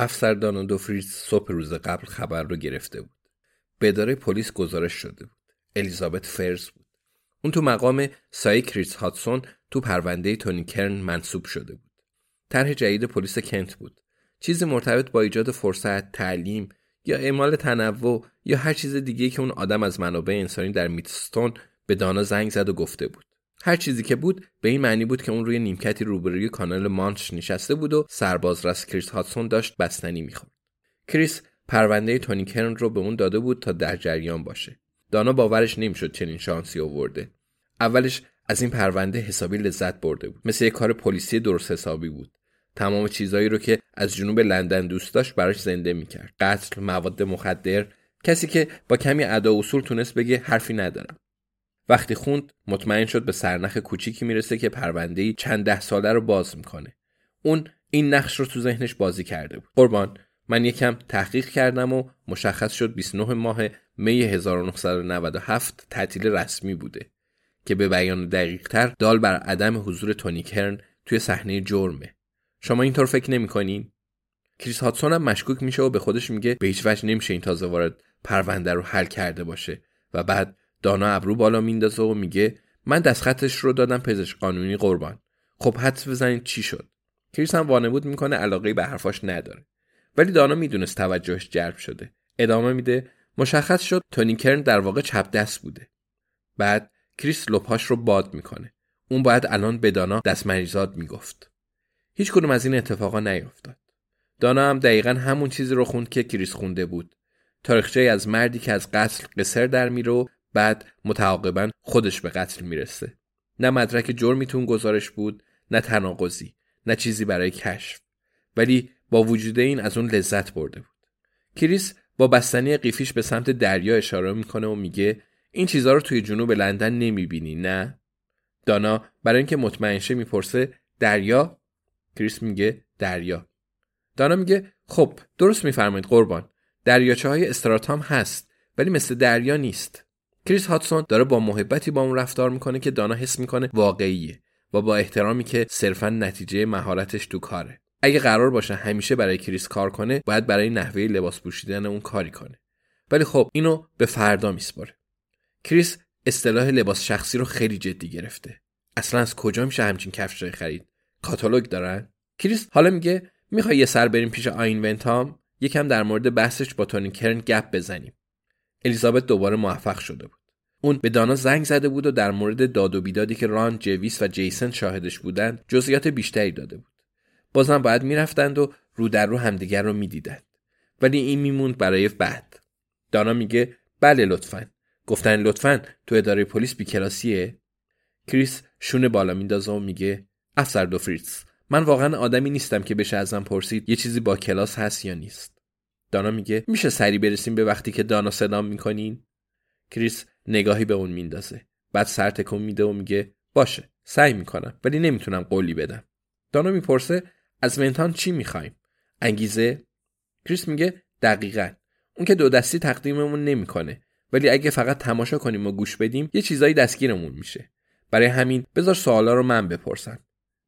افسر دانا دوفریز صبح روز قبل خبر رو گرفته بود. به اداره پلیس گزارش شده بود. الیزابت فرز بود. اون تو مقام سای کریس هاتسون تو پرونده تونی کرن منصوب شده بود. طرح جدید پلیس کنت بود. چیزی مرتبط با ایجاد فرصت، تعلیم یا اعمال تنوع یا هر چیز دیگه که اون آدم از منابع انسانی در میتستون به دانا زنگ زد و گفته بود. هر چیزی که بود به این معنی بود که اون روی نیمکتی روبروی کانال مانچ نشسته بود و سرباز رس کریس هاتسون داشت بستنی می‌خورد. کریس پرونده تونی کرن رو به اون داده بود تا در جریان باشه. دانا باورش نمی‌شد چنین شانسی آورده. اولش از این پرونده حسابی لذت برده بود. مثل یک کار پلیسی درست حسابی بود. تمام چیزایی رو که از جنوب لندن دوست داشت براش زنده می‌کرد. قتل، مواد مخدر، کسی که با کمی ادا اصول تونست بگه حرفی ندارم. وقتی خوند مطمئن شد به سرنخ کوچیکی می‌رسه که پرونده چند ده ساله رو باز می‌کنه. اون این نقش رو تو ذهنش بازی کرده بود. قربان من یکم تحقیق کردم و مشخص شد 29 ماه می 1997 تعطیل رسمی بوده که به بیان دقیق تر دال بر عدم حضور تونی کرن توی صحنه جرمه. شما اینطور فکر نمی‌کنین؟ کریس هاتسون هم مشکوک میشه و به خودش میگه به هیچ وجه نمیشه این تازه وارد پرونده رو حل کرده باشه و بعد دانا ابرو بالا میندازه و میگه من دستخطش رو دادم پزشک قانونی قربان. خب حدس بزنید چی شد؟ کریس هم وانمود می‌کنه علاقه به حرفاش نداره. ولی دانا می‌دونست توجهش جلب شده. ادامه میده مشخص شد تونی کرن در واقع چپ دست بوده. بعد کریس لپاش رو باد می‌کنه. اون باید الان به دانا دست مریزاد می‌گفت. هیچ کدوم از این اتفاقا نیفتاد. دانا هم دقیقا همون چیزی رو خوند که کریس خونده بود. تاریخچه از مردی که از قتل قصر در میره بعد متعاقبا خودش به قتل می‌رسه. نه مدرک جرمی تو اون گزارش بود نه تناقضی نه چیزی برای کشف. ولی با وجود این از اون لذت برده بود. کریس با بستنی قیفیش به سمت دریا اشاره می‌کنه و میگه این چیزها رو توی جنوب لندن نمی‌بینی نه؟ دانا برای اینکه مطمئن شه می‌پرسه دریا؟ کریس میگه دریا. دانا میگه خب درست میفرمایید قربان. دریاچه های استراتام هست ولی مثل دریا نیست. کریس هاتسون داره با محبتی با اون رفتار می‌کنه که دانا حس می‌کنه واقعیه و با احترامی که صرفا نتیجه مهارتش تو کاره. اگه قرار باشه همیشه برای کریس کار کنه باید برای نحوه لباس پوشیدن اون کاری کنه. ولی خب اینو به فردا میسپاره. کریس اصطلاح لباس شخصی رو خیلی جدی گرفته. اصلا از کجا میشه همچین کفشایی خرید؟ کاتالوگ دارن؟ کریس حالا میگه می‌خوای یه سر بریم پیش ایان ونتام؟ یکم در مورد بحثش با تونی کرن گپ بزنیم. الیزابت دوباره موفق شده بود اون به دانا زنگ زده بود و در مورد داد و بیدادی که ران، جویس و جیسن شاهدش بودند جزئیات بیشتری داده بود. بازم باید می‌رفتند و رو در رو همدیگر رو می‌دیدند. ولی این میموند برای بعد. دانا میگه بله لطفا. گفتن لطفا تو اداره پلیس بی‌کلاسیه؟ کریس شونه بالا میندازه و میگه افسر دو فریتز من واقعا آدمی نیستم که بشه ازم پرسید یه چیزی با کلاس هست یا نیست. دانا میگه میشه سریع برسیم به وقتی که دانا صدام می‌کنین؟ کریس نگاهی به اون میندازه. بعد سر تکون میده و میگه باشه سعی می‌کنم ولی نمی‌تونم قولی بدم. دانا می‌پرسه از ونتان چی می‌خوایم؟ انگیزه؟ کریس میگه دقیقا. اون که دو دستی تقدیممون نمی‌کنه. ولی اگه فقط تماشا کنیم و گوش بدیم یه چیزایی دستگیرمون میشه. برای همین بذار سوالا رو من بپرسم.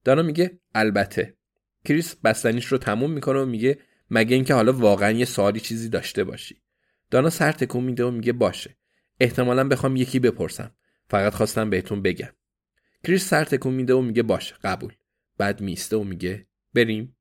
دانا میگه البته. کریس بستنیش رو تموم می‌کنه و میگه مگه اینکه حالا واقعا یه سوالی چیزی داشته باشی. دانا سر تکون میده و میگه باشه. احتمالا بخوام یکی بپرسم. فقط خواستم بهتون بگم. کریس سر تکون میده و میگه باشه قبول. بعد میسته و میگه بریم.